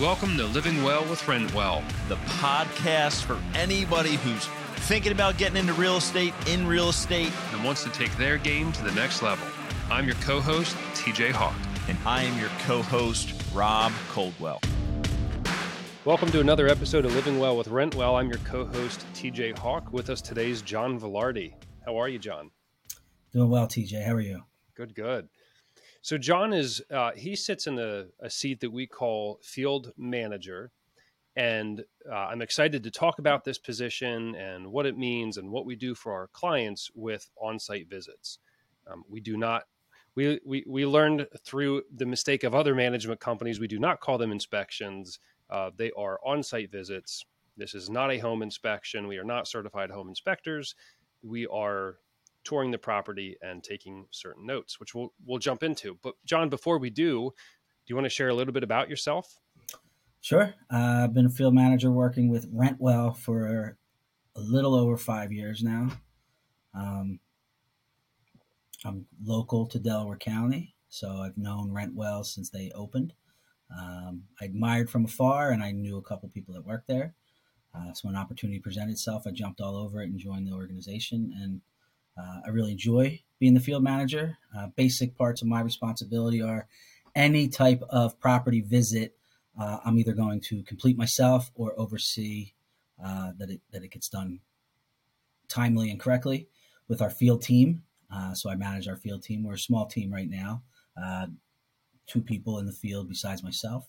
Welcome to Living Well with Rentwell, the podcast for anybody who's thinking about getting into real estate, in real estate, and wants to take their game to the next level. I'm your co host, TJ Hock. And I am your co host, Rob Coldwell. Welcome to another episode of Living Well with Rentwell. I'm your co host, TJ Hock. With us today is John Velardi. How are you, John? Doing well, TJ. How are you? Good, good. So John is uh, he sits in a, a, seat that we call field manager, and uh, I'm excited to talk about this position and what it means and what we do for our clients with on-site visits. Um, we do not we, we we learned through the mistake of other management companies we do not call them inspections. Uh, they are on-site visits. This is not a home inspection. We are not certified home inspectors. We are touring the property and taking certain notes, which we'll we'll jump into. But John, before we do, do you want to share a little bit about yourself? Sure. Uh, I've been a field manager working with Rentwell for a little over five years now. Um, I'm local to Delaware County, so I've known Rentwell since they opened. Um, I admired from afar, and I knew a couple people that worked there. Uh, so when opportunity presented itself, I jumped all over it and joined the organization. And uh, I really enjoy being the field manager. Uh, basic parts of my responsibility are any type of property visit. Uh, I'm either going to complete myself or oversee uh, that it that it gets done timely and correctly with our field team. Uh, so I manage our field team. We're a small team right now, uh, two people in the field besides myself,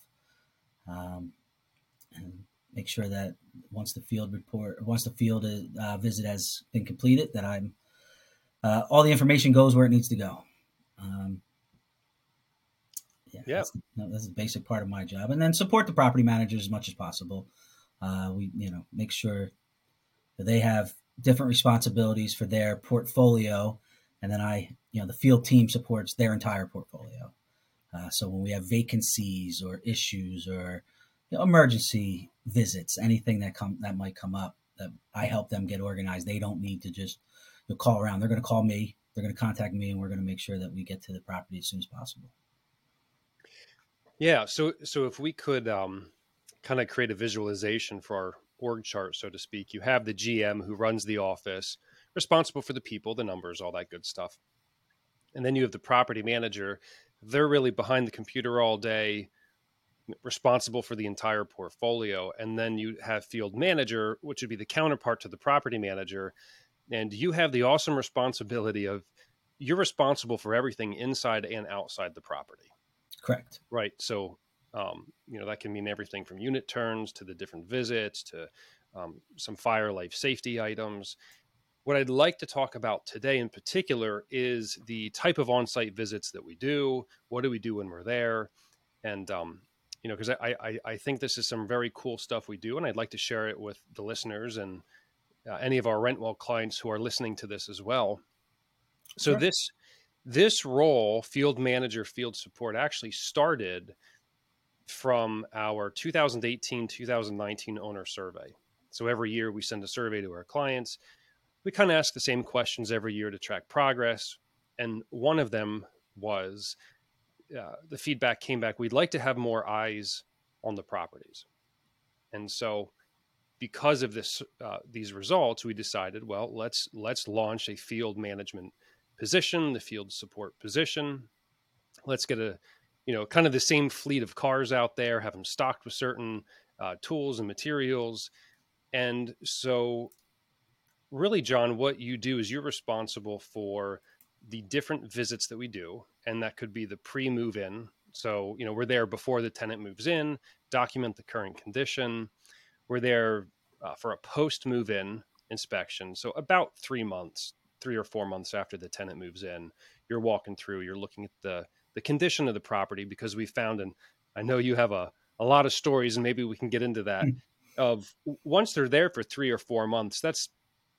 um, and make sure that once the field report, once the field visit has been completed, that I'm uh, all the information goes where it needs to go. Um, yeah, yeah. That's, that's, a basic part of my job, and then support the property managers as much as possible. Uh, we, you know, make sure that they have different responsibilities for their portfolio, and then I, you know, the field team supports their entire portfolio. Uh, so when we have vacancies or issues or you know, emergency visits, anything that come that might come up, that I help them get organized. They don't need to just you'll call around. They're going to call me. They're going to contact me, and we're going to make sure that we get to the property as soon as possible. Yeah. So so if we could um, kind of create a visualization for our org chart, so to speak, you have the GM who runs the office, responsible for the people, the numbers, all that good stuff, and then you have the property manager. They're really behind the computer all day responsible for the entire portfolio and then you have field manager which would be the counterpart to the property manager and you have the awesome responsibility of you're responsible for everything inside and outside the property. Correct. Right. So, um, you know, that can mean everything from unit turns to the different visits to um, some fire life safety items. What I'd like to talk about today in particular is the type of on site visits that we do. What do we do when we're there? And, um, you know, because I, I, I think this is some very cool stuff we do, and I'd like to share it with the listeners and uh, any of our Rentwell clients who are listening to this as well. So sure. this this role, field manager, field support, actually started from our 2018 2019 owner survey. So every year we send a survey to our clients. We kind of ask the same questions every year to track progress. And one of them was uh, the feedback came back we'd like to have more eyes on the properties. And so because of this uh, these results, we decided, well, let's let's launch a field management position, the field support position. Let's get a you know kind of the same fleet of cars out there, have them stocked with certain uh, tools and materials, and so really, John, what you do is you're responsible for the different visits that we do, and that could be the pre-move in. So you know we're there before the tenant moves in, document the current condition we're there uh, for a post move in inspection. So, about three months, three or four months after the tenant moves in, you're walking through, you're looking at the, the condition of the property because we found, and I know you have a, a lot of stories, and maybe we can get into that. Mm. Of once they're there for three or four months, that's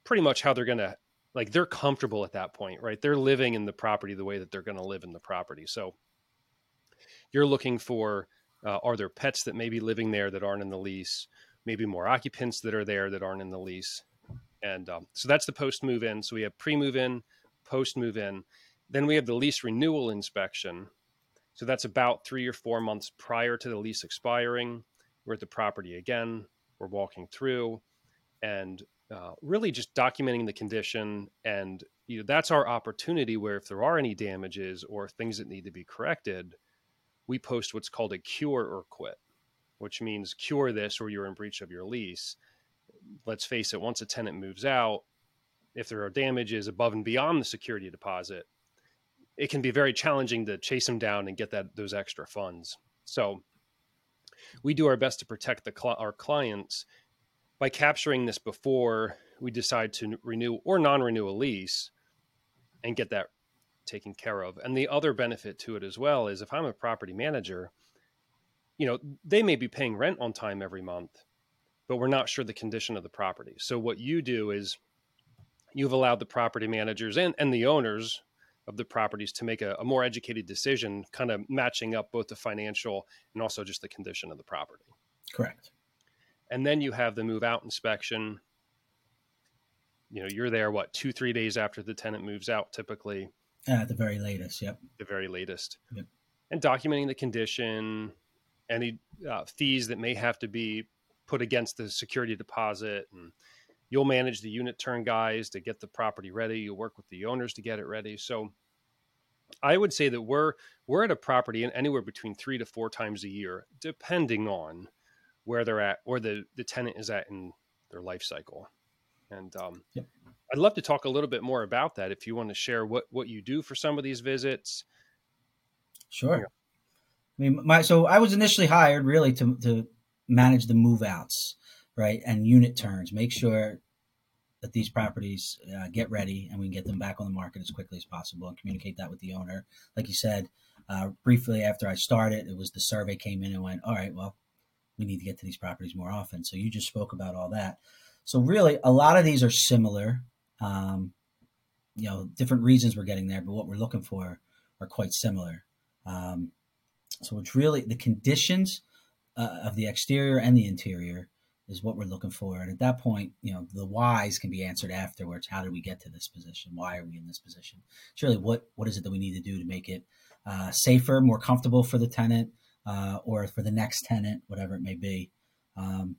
pretty much how they're going to like they're comfortable at that point, right? They're living in the property the way that they're going to live in the property. So you're looking for uh, are there pets that may be living there that aren't in the lease? Maybe more occupants that are there that aren't in the lease. And um, so that's the post move in. So we have pre move in, post move in. Then we have the lease renewal inspection. So that's about three or four months prior to the lease expiring. we're at the property again, we're walking through, and uh, really just documenting the condition. And you know, that's our opportunity where if there are any damages or things that need to be corrected, we post what's called a cure or quit, which means cure this or you're in breach of your lease. Let's face it, once a tenant moves out, if there are damages above and beyond the security deposit, it can be very challenging to chase them down and get that those extra funds. So we do our best to protect the our clients by capturing this before we decide to renew or non-renew a lease and get that taken care of. And the other benefit to it as well is if I'm a property manager, you know, they may be paying rent on time every month, but we're not sure the condition of the property. So what you do is you've allowed the property managers and, and the owners of the properties to make a, a more educated decision, kind of matching up both the financial and also just the condition of the property. Correct. And then you have the move out inspection. You know, you're there, what, two, three days after the tenant moves out, typically. Uh, at the very latest, yep. The very latest. Yep. And documenting the condition, any uh, fees that may have to be put against the security deposit. And you'll manage the unit turn guys to get the property ready. You'll work with the owners to get it ready. So i would say that we're we're at a property in anywhere between three to four times a year depending on where they're at or the the tenant is at in their life cycle. And um, yep. i'd love to talk a little bit more about that if you want to share what what you do for some of these visits. Sure mean my so i was initially hired really to to manage the move outs right? And unit turns. Make sure that these properties uh, get ready and we can get them back on the market as quickly as possible and communicate that with the owner. Like you said, uh, briefly after I started, it was the survey came in and went, all right, well, we need to get to these properties more often. So you just spoke about all that. So really, a lot of these are similar. Um, you know, different reasons we're getting there, but what we're looking for are quite similar. Um, so it's really the conditions uh, of the exterior and the interior is what we're looking for. And at that point, you know, the whys can be answered afterwards. How did we get to this position? Why are we in this position? Surely, what what is it that we need to do to make it uh, safer, more comfortable for the tenant, uh, or for the next tenant, whatever it may be. Um,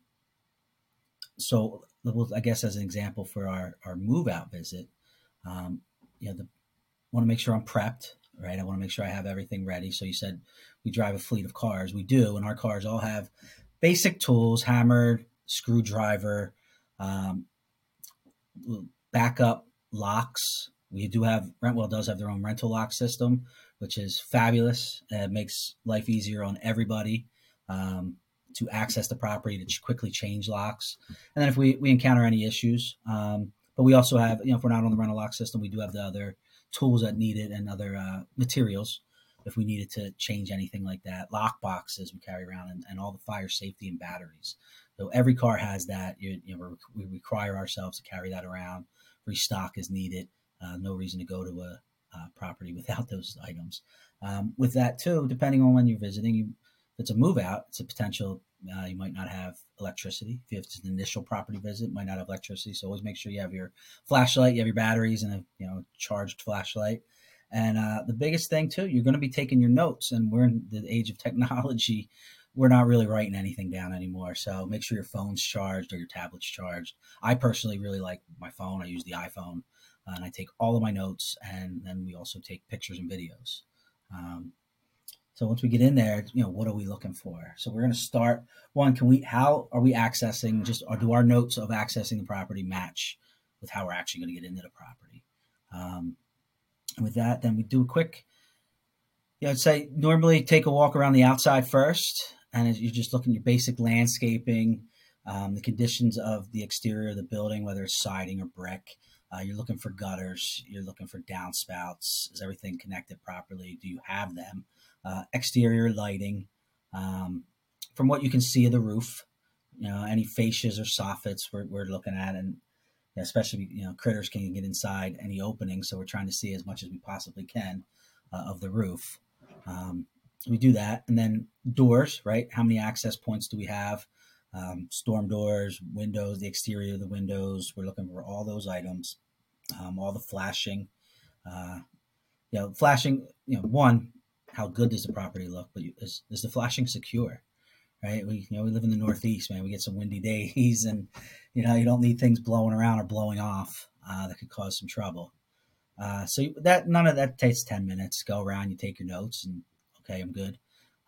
so, I guess as an example for our our move out visit, um, you know, the want to make sure I'm prepped. Right, I want to make sure I have everything ready. So you said we drive a fleet of cars. We do, and our cars all have basic tools, hammer, screwdriver, um, backup locks. We do have Rentwell does have their own rental lock system, which is fabulous. It makes life easier on everybody um, to access the property to quickly change locks. And then if we, we encounter any issues, um, but we also have you know if we're not on the rental lock system, we do have the other tools that need it and other uh, materials if we needed to change anything like that. Lock boxes we carry around and, and all the fire safety and batteries. So every car has that. You, you know, we require ourselves to carry that around. Restock is needed. Uh, no reason to go to a, a property without those items. Um, with that too, depending on when you're visiting, you, if it's a move out, it's a potential. Uh, you might not have electricity. If it's an initial property visit, might not have electricity. So always make sure you have your flashlight, you have your batteries, and a you know charged flashlight. And uh, the biggest thing too, you're going to be taking your notes, and we're in the age of technology we're not really writing anything down anymore. So make sure your phone's charged or your tablet's charged. I personally really like my phone. I use the iPhone and I take all of my notes and then we also take pictures and videos. Um, so once we get in there, you know, what are we looking for? So we're going to start one. Can we, how are we accessing just, or do our notes of accessing the property match with how we're actually going to get into the property? Um, with that, then we do a quick, you know, I'd say normally take a walk around the outside first and you're just looking at your basic landscaping, um, the conditions of the exterior of the building, whether it's siding or brick. Uh, you're looking for gutters. You're looking for downspouts. Is everything connected properly? Do you have them? Uh, exterior lighting. Um, from what you can see of the roof, you know, any fascias or soffits we're, we're looking at, and especially you know critters can get inside any opening, so we're trying to see as much as we possibly can uh, of the roof. Um, we do that, and then doors, right? How many access points do we have? Um, storm doors, windows, the exterior of the windows. We're looking for all those items, um, all the flashing. Uh, you know, flashing. You know, one, how good does the property look? But is, is the flashing secure? right? We you know we live in the Northeast, man. We get some windy days, and you know you don't need things blowing around or blowing off uh, that could cause some trouble. Uh, so that none of that takes ten minutes. Go around, you take your notes, and okay, I'm good.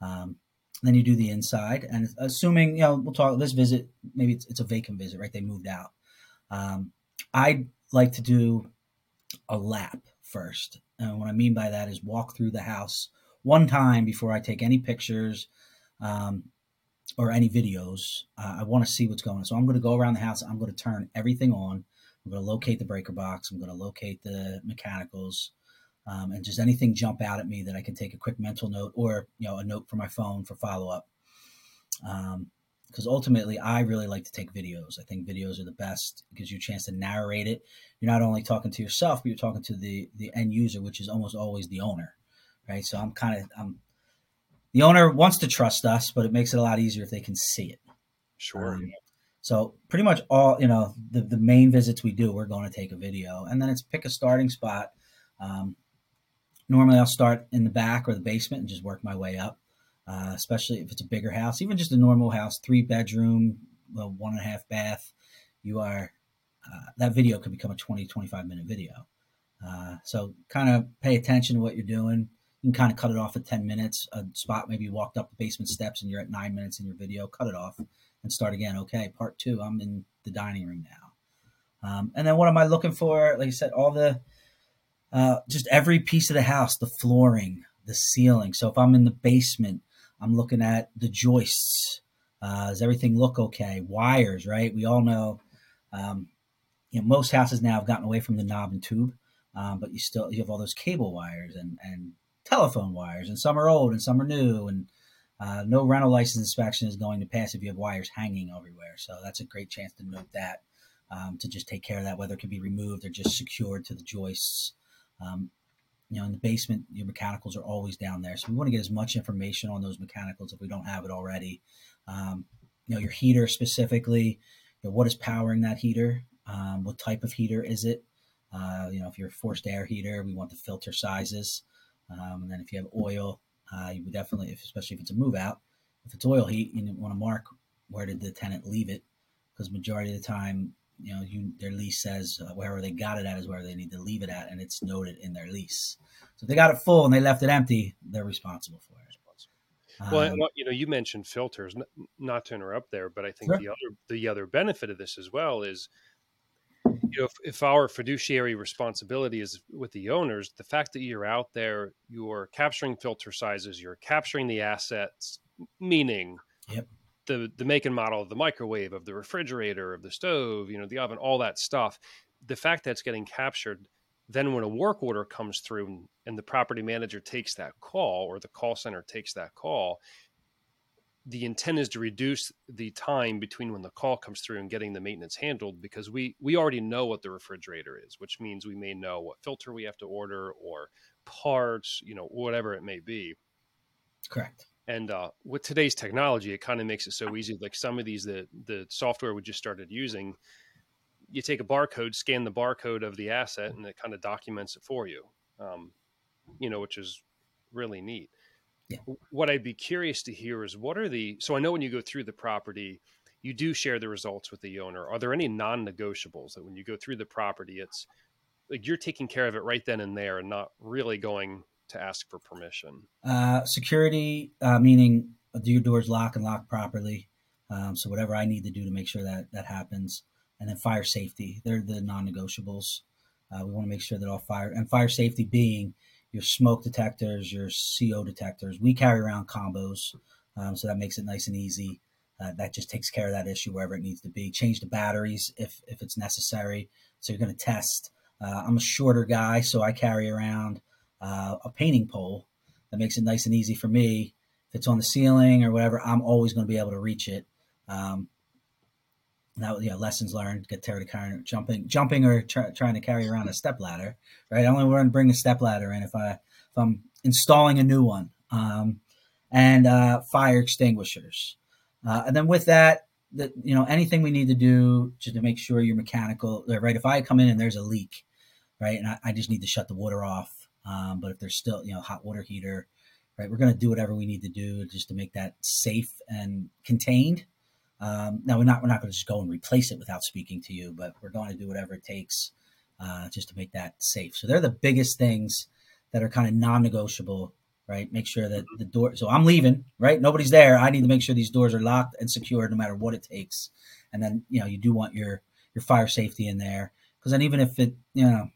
Um, then you do the inside, and assuming you know we'll talk this visit, maybe it's, it's a vacant visit, right? They moved out. Um, I like to do a lap first, and what I mean by that is walk through the house one time before I take any pictures um, or any videos. Uh, I want to see what's going on, so I'm going to go around the house. I'm going to turn everything on. I'm going to locate the breaker box. I'm going to locate the mechanicals. Um, and just anything jump out at me that I can take a quick mental note or you know a note for my phone for follow up. Because um, ultimately, I really like to take videos. I think videos are the best. It gives you a chance to narrate it. You're not only talking to yourself, but you're talking to the the end user, which is almost always the owner, right? So I'm kind of I'm the owner wants to trust us, but it makes it a lot easier if they can see it. Sure. Um, so pretty much all you know the the main visits we do, we're going to take a video, and then it's pick a starting spot. Um, normally, I'll start in the back or the basement and just work my way up. Uh, especially if it's a bigger house, even just a normal house, three bedroom, well, one and a half bath, you are uh, that video could become a 20, 25 minute video. Uh, so kind of pay attention to what you're doing. Can kind of cut it off at 10 minutes. A spot maybe you walked up the basement steps and you're at nine minutes in your video, cut it off and start again. Okay, part two, I'm in the dining room now. Um, and then what am I looking for? Like I said, all the uh, just every piece of the house, the flooring, the ceiling. So if I'm in the basement, I'm looking at the joists. Uh, does everything look okay? Wires, right? We all know, um, you know, most houses now have gotten away from the knob and tube, um, but you still you have all those cable wires and and telephone wires, and some are old and some are new, and uh, no rental license inspection is going to pass if you have wires hanging everywhere. So that's a great chance to note that um, to just take care of that, whether it can be removed or just secured to the joists. Um, you know, in the basement, your mechanicals are always down there. So we want to get as much information on those mechanicals if we don't have it already. Um, you know, your heater specifically, you know, what is powering that heater? Um, what type of heater is it? Uh, you know, if you're a forced air heater, we want the filter sizes. Um, and then if you have oil, uh, you would definitely, if, especially if it's a move out, if it's oil heat, you want to mark where did the tenant leave it, because majority of the time, you know, you, their lease says uh, wherever they got it at is where they need to leave it at, and it's noted in their lease. So if they got it full and they left it empty, they're responsible for it. Well, um, you know, you mentioned filters. Not to interrupt there, but I think sure. the other the other benefit of this as well is you know, if, if, our fiduciary responsibility is with the owners, the fact that you're out there, you're capturing filter sizes, you're capturing the assets, meaning yep. the the make and model of the microwave, of the refrigerator, of the stove, you know, the oven, all that stuff. The fact that it's getting captured, then when a work order comes through and the property manager takes that call or the call center takes that call, the intent is to reduce the time between when the call comes through and getting the maintenance handled because we we already know what the refrigerator is which means we may know what filter we have to order or parts you know whatever it may be. Correct. And uh, with today's technology it kind of makes it so easy. Like some of these the the software we just started using you take a barcode scan the barcode of the asset and it kind of documents it for you um, you know which is really neat yeah. What I'd be curious to hear is what are the so I know when you go through the property, you do share the results with the owner. Are there any non-negotiables that when you go through the property, it's like you're taking care of it right then and there and not really going to ask for permission? Uh, security, uh, meaning do your doors lock and lock properly. Um, so whatever I need to do to make sure that that happens, and then fire safety, they're the non-negotiables. Uh, we want to make sure that all fire and fire safety being your smoke detectors, your CO detectors. We carry around combos, um, so that makes it nice and easy. Uh, that just takes care of that issue wherever it needs to be. Change the batteries if if it's necessary. So you're going to test. Uh, I'm a shorter guy, so I carry around uh, a painting pole that makes it nice and easy for me. If it's on the ceiling or whatever, I'm always going to be able to reach it. Um, now yeah lessons learned get tired of carrying jumping jumping or try, trying to carry around a step ladder right i only want to bring a step ladder in if i if i'm installing a new one um, and uh, fire extinguishers uh, and then with that that you know anything we need to do just to make sure you're mechanical right if i come in and there's a leak right and i, I just need to shut the water off um, but if there's still you know hot water heater right? We're going to do whatever we need to do just to make that safe and contained. Um, now we're not we're not going to just go and replace it without speaking to you, but we're going to do whatever it takes uh, just to make that safe. So they're the biggest things that are kind of non-negotiable, right? Make sure that the door. So I'm leaving, right? Nobody's there. I need to make sure these doors are locked and secured, no matter what it takes. And then you know you do want your your fire safety in there because then even if it you know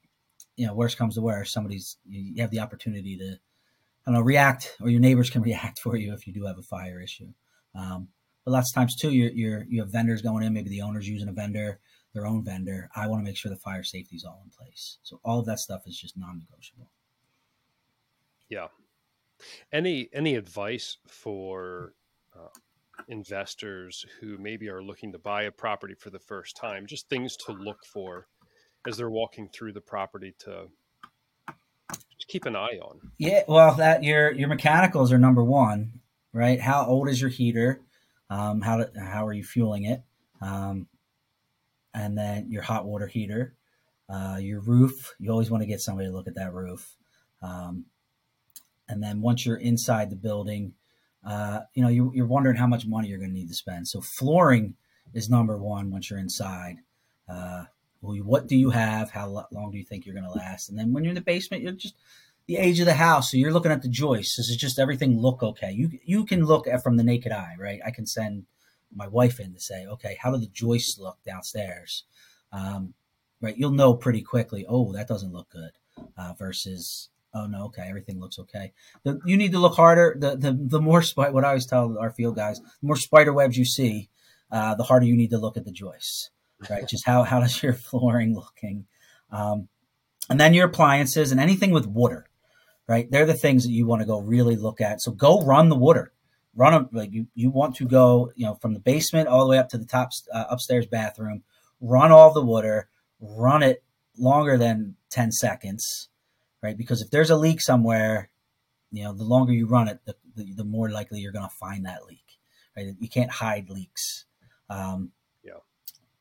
you know worst comes to worst, somebody's you have the opportunity to I don't know react or your neighbors can react for you if you do have a fire issue. Um, but lots of times too, you're, you're you have vendors going in. Maybe the owner's using a vendor, their own vendor. I want to make sure the fire safety is all in place. So all of that stuff is just non-negotiable. Yeah. Any any advice for uh, investors who maybe are looking to buy a property for the first time? Just things to look for as they're walking through the property to just keep an eye on. Yeah, well, that your your mechanicals are number one, right? How old is your heater? Um, how to, how are you fueling it? Um, and then your hot water heater, uh, your roof. You always want to get somebody to look at that roof. Um, and then once you're inside the building, uh, you know you, you're wondering how much money you're going to need to spend. So flooring is number one once you're inside. Uh, what do you have? How long do you think you're going to last? And then when you're in the basement, you're just the age of the house. So you're looking at the joists. This it just everything look okay. You you can look at from the naked eye, right? I can send my wife in to say, okay, how do the joists look downstairs? Um, right, you'll know pretty quickly. Oh, that doesn't look good. Uh, versus, oh no, okay, everything looks okay. The, you need to look harder. The the the more spider, what I always tell our field guys, the more spider webs you see, uh, the harder you need to look at the joists. Right, just how how does your flooring looking? Um, and then your appliances and anything with water right? They're the things that you want to go really look at. So go run the water. Run them like you, you want to go, you know, from the basement all the way up to the top uh, upstairs bathroom. Run all the water. Run it longer than ten seconds, right? Because if there's a leak somewhere, you know, the longer you run it, the, the, the more likely you're going to find that leak. Right? You can't hide leaks. Um, yeah.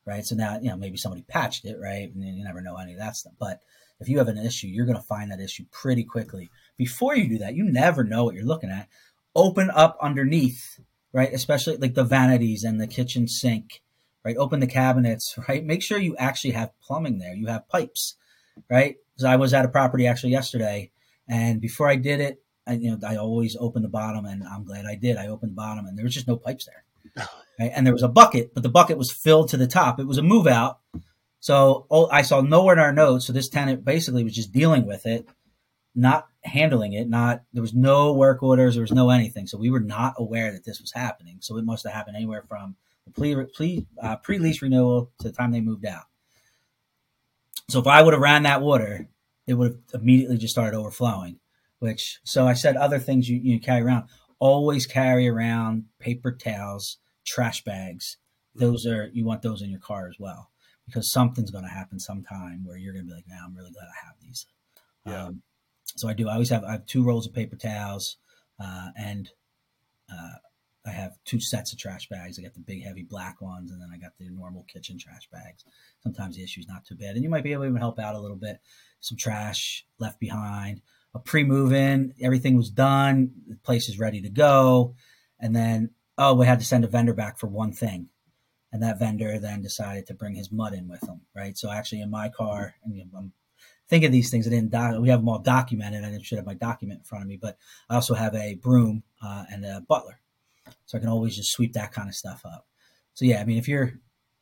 Right. So now, you know, maybe somebody patched it, right? And you never know any of that stuff. But if you have an issue, you're going to find that issue pretty quickly. Before you do that, you never know what you're looking at. Open up underneath, right? Especially like the vanities and the kitchen sink, right? Open the cabinets, right? Make sure you actually have plumbing there. You have pipes, right? Because I was at a property actually yesterday, and before I did it, I, you know, I always open the bottom, and I'm glad I did. I opened the bottom, and there was just no pipes there, right? And there was a bucket, but the bucket was filled to the top. It was a move out, so oh, I saw nowhere in our notes. So this tenant basically was just dealing with it, not handling it. Not there was no work orders. There was no anything. So we were not aware that this was happening. So it must have happened anywhere from the pre, pre, uh, pre-lease renewal to the time they moved out. So if I would have ran that water, it would have immediately just started overflowing. Which so I said other things you, you carry around. Always carry around paper towels, trash bags. Those are you want those in your car as well because something's going to happen sometime where you're going to be like, man, I'm really glad I have these. Yeah. Um, so I do. I always have I have two rolls of paper towels, uh, and uh, I have two sets of trash bags. I got the big heavy black ones, and then I got the normal kitchen trash bags. Sometimes the issue is not too bad, and you might be able to even help out a little bit. Some trash left behind, a pre-move in, everything was done, the place is ready to go, and then oh, we had to send a vendor back for one thing and that vendor then decided to bring his mud in with him, right? So actually, in my car, and you know, I'm thinking of these things. I didn't. Doc- we have them all documented. I didn't should have my document in front of me, but I also have a broom uh, and a butler, so I can always just sweep that kind of stuff up. So yeah, I mean, if your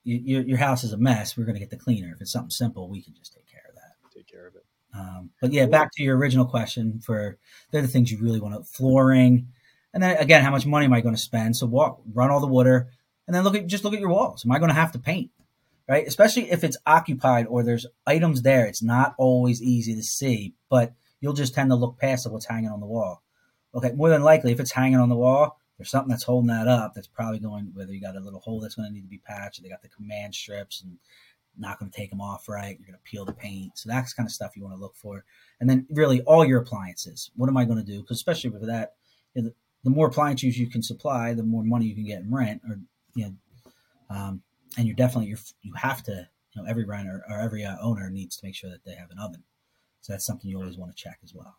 your, your house is a mess, we're going to get the cleaner. If it's something simple, we can just take care of that. Take care of it. Um, but yeah, back to your original question. For they're the things you really want to flooring, and then again, how much money am I going to spend? So walk, run all the water and then look at just look at your walls. Am I going to have to paint? Right, especially if it's occupied or there's items there. It's not always easy to see, but you'll just tend to look past what's hanging on the wall. Okay, more than likely, if it's hanging on the wall, there's something that's holding that up. That's probably going whether you got a little hole that's going to need to be patched. Or they got the command strips and not going to take them off right. You're going to peel the paint. So that's kind of stuff you want to look for. And then really all your appliances. What am I going to do? Because especially with that, the, the more appliances you can supply, the more money you can get in rent or you know, um, and you're definitely you're you have to you know every renter or every uh, owner needs to make sure that they have an oven. So that's something you always want to check as well.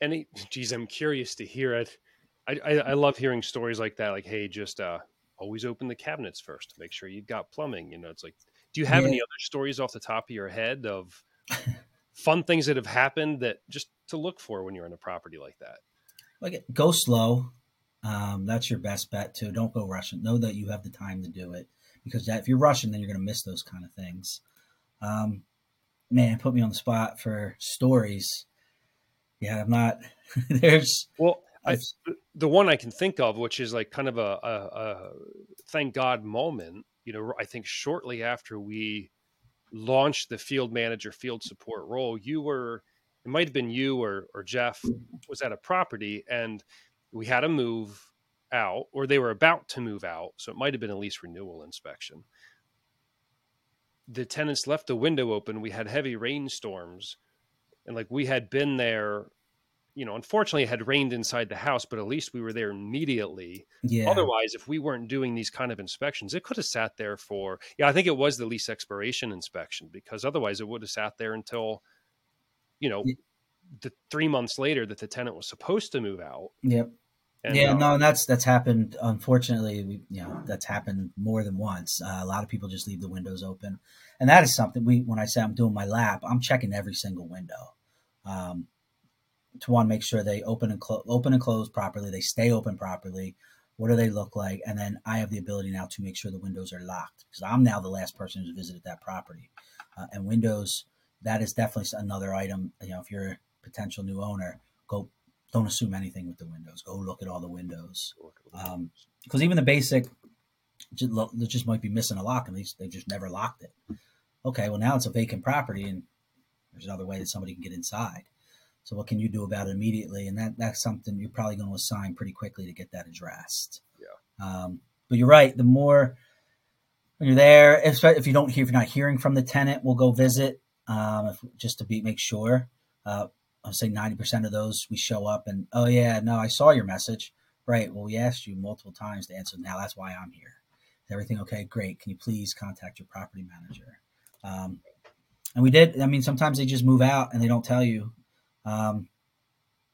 Any, geez, I'm curious to hear it. I, I, I love hearing stories like that. Like, hey, just uh, always open the cabinets first. Make sure you've got plumbing. You know, it's like, do you have Yeah. any other stories off the top of your head of fun things that have happened that just to look for when you're in a property like that? like go slow. Um, that's your best bet too. Don't go rushing. Know that you have the time to do it because that, if you're rushing, then you're going to miss those kind of things. Um, man, put me on the spot for stories. Yeah, I'm not. there's Well, I, the one I can think of, which is like kind of a, a, a thank God moment, you know, I think shortly after we launched the field manager field support role, you were, it might have been you or, or Jeff was at a property and we had to move out or they were about to move out. So it might have been a lease renewal inspection. The tenants left the window open. We had heavy rainstorms and like we had been there you know, unfortunately, it had rained inside the house, but at least we were there immediately. yeah, Otherwise, if we weren't doing these kind of inspections, it could have sat there for, yeah, I think it was the lease expiration inspection because otherwise it would have sat there until, you know, the three months later that the tenant was supposed to move out. yep. And, yeah, uh, no, and that's that's happened. Unfortunately, we, you know that's happened more than once. Uh, a lot of people just leave the windows open, and that is something we. When I say I'm doing my lap, I'm checking every single window, um, to want to make sure they open and close, open and close properly. They stay open properly. What do they look like? And then I have the ability now to make sure the windows are locked because I'm now the last person who's visited that property, uh, and windows. That is definitely another item. You know, if you're potential new owner, go don't assume anything with the windows. Go look at all the windows Um, because even the basic, ju- lo- they just might be missing a lock, and they they just never locked it. Okay, well now it's a vacant property, and there's another way that somebody can get inside. So what can you do about it immediately? And that that's something you're probably going to assign pretty quickly to get that addressed. Yeah. Um, but you're right. The more when you're there, if, if you don't hear, if you're not hearing from the tenant, we'll go visit um, if, just to be make sure. Uh, I'll say 90% of those we show up and oh yeah, no, I saw your message. Right. Well, we asked you multiple times to answer. Now that's why I'm here. Is everything okay? Great. Can you please contact your property manager? Um, and we did. I mean, sometimes they just move out and they don't tell you. Um,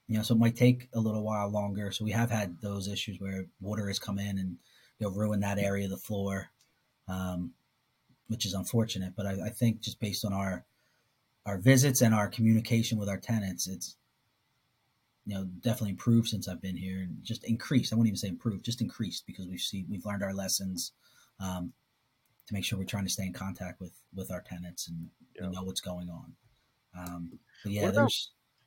you know, so it might take a little while longer. So we have had those issues where water has come in and you know ruin that area of the floor, um, which is unfortunate. But I, I think just based on our our visits and our communication with our tenants, it's you know definitely improved since I've been here and just increased. I wouldn't even say improved, just increased because we've seen we've learned our lessons um, to make sure we're trying to stay in contact with with our tenants and Yeah. know what's going on. Um, but yeah, What about-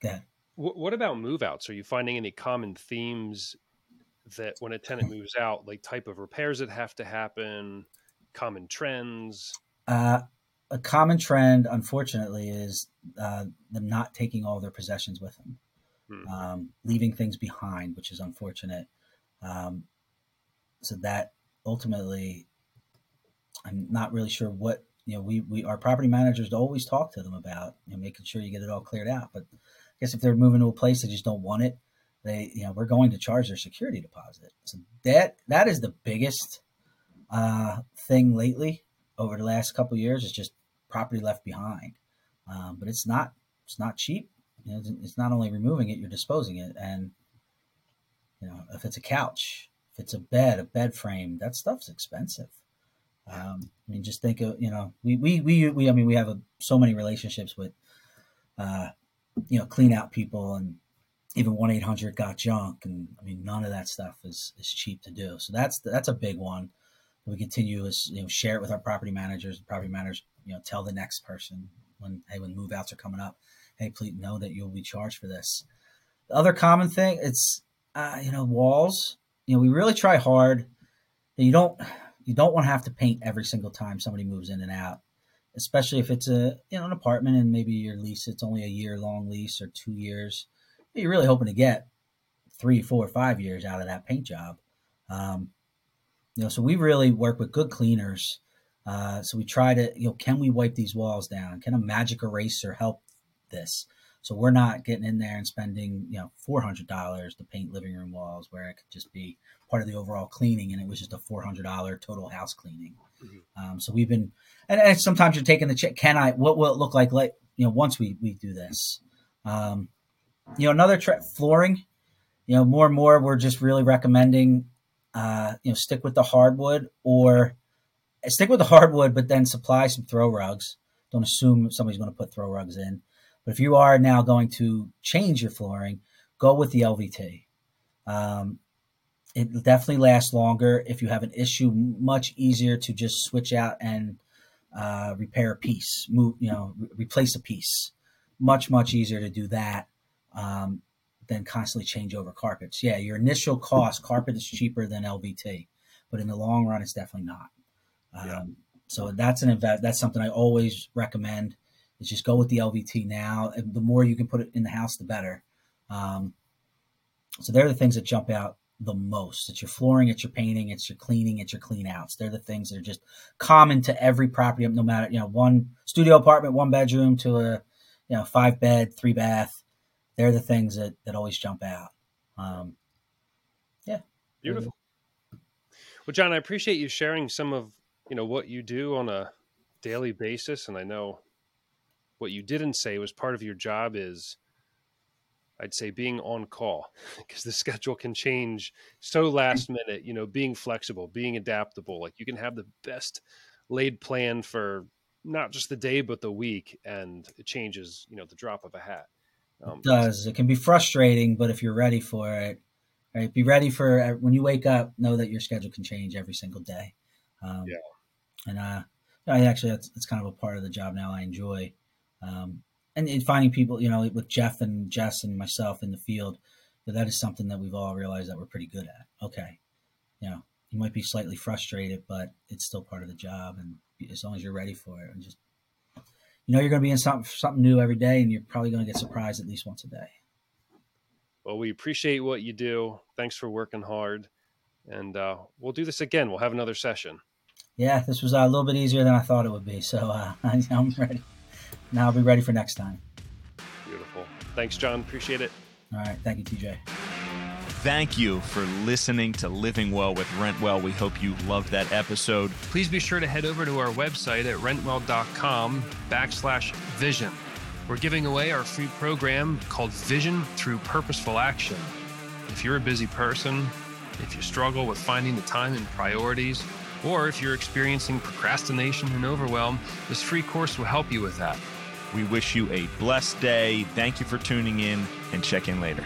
there's. What, what about move outs? Are you finding any common themes that when a tenant moves out, like type of repairs that have to happen, common trends? Uh, a common trend, unfortunately, is uh, them not taking all their possessions with them, Hmm. um, leaving things behind, which is unfortunate. Um, so that ultimately, I'm not really sure what you know. We, we our property managers always talk to them about you know making sure you get it all cleared out. But I guess if they're moving to a place they just don't want it, they you know we're going to charge their security deposit. So that that is the biggest uh, thing lately over the last couple of years is just property left behind. Um, but it's not it's not cheap. You know, it's- not only removing it, you're disposing it, and you know if it's a couch, if it's a bed, a bed frame, that stuff's expensive. Um, I mean, just think of you know we we we, we I mean we have a, so many relationships with uh, you know clean out people and even one eight hundred got junk, and I mean none of that stuff is is cheap to do. So that's that's a big one we continue is you know share it with our property managers. Property managers you know tell the next person when hey when move outs are coming up, hey please know that you'll be charged for this. The other common thing it's uh, you know walls. You know we really try hard. You don't you don't want to have to paint every single time somebody moves in and out, especially if it's a you know an apartment and maybe your lease it's only a year long lease or two years. You're really hoping to get three, four, five years out of that paint job. Um, you know, so we really work with good cleaners. Uh, so we try to, you know, can we wipe these walls down? Can a magic eraser help this? So we're not getting in there and spending, you know, four hundred dollars to paint living room walls, where it could just be part of the overall cleaning, and it was just a four hundred dollar total house cleaning. Mhm. Um, so we've been, and, and sometimes you're taking the check. Can I? What will it look like? Like you know, once we we do this. Um, you know, another tra- flooring. You know, more and more, we're just really recommending, uh, you know, stick with the hardwood or stick with the hardwood, but then supply some throw rugs. Don't assume somebody's going to put throw rugs in. But if you are now going to change your flooring, go with the LVT. Um, it definitely lasts longer. If you have an issue, much easier to just switch out and uh, repair a piece, move, you know, re- replace a piece. Much, much easier to do that um, than constantly change over carpets. Yeah, your initial cost, carpet is cheaper than LVT, but in the long run, it's definitely not. Um. So that's an invest. That's something I always recommend. Is just go with the LVT now. And the more you can put it in the house, the better. Um, so they're the things that jump out the most. It's your flooring, it's your painting, it's your cleaning, it's your clean outs. They're the things that are just common to every property, no matter, you know, one studio apartment, one bedroom to a, you know, five bed, three bath. They're the things that, that always jump out. Um, yeah. Beautiful. Well, John, I appreciate you sharing some of, you know, what you do on a daily basis. And I know what you didn't say was part of your job is I'd say being on call because the schedule can change so last minute, you know, being flexible, being adaptable. Like you can have the best laid plan for not just the day, but the week, and it changes, you know, the drop of a hat. Um, it does. It can be frustrating, but if you're ready for it, right, be ready for when you wake up, know that your schedule can change every single day. Um, yeah. And uh, I actually, that's, that's kind of a part of the job now I enjoy. Um, and, finding people, you know, with Jeff and Jess and myself in the field, that that is something that we've all realized that we're pretty good at. Okay, you know, you might be slightly frustrated, but it's still part of the job, and as long as you're ready for it, and just you know, you're going to be in something something new every day, and you're probably going to get surprised at least once a day. Well, we appreciate what you do. Thanks for working hard, and uh, we'll do this again. We'll have another session. Yeah, this was a little bit easier than I thought it would be, so uh, I'm ready. Now I'll be ready for next time. Beautiful. Thanks, John. Appreciate it. All right. Thank you, TJ. Thank you for listening to Living Well with Rentwell. We hope you loved that episode. Please be sure to head over to our website at rentwell.com backslash vision. We're giving away our free program called Vision Through Purposeful Action. If you're a busy person, if you struggle with finding the time and priorities, or if you're experiencing procrastination and overwhelm, this free course will help you with that. We wish you a blessed day. Thank you for tuning in and check in later.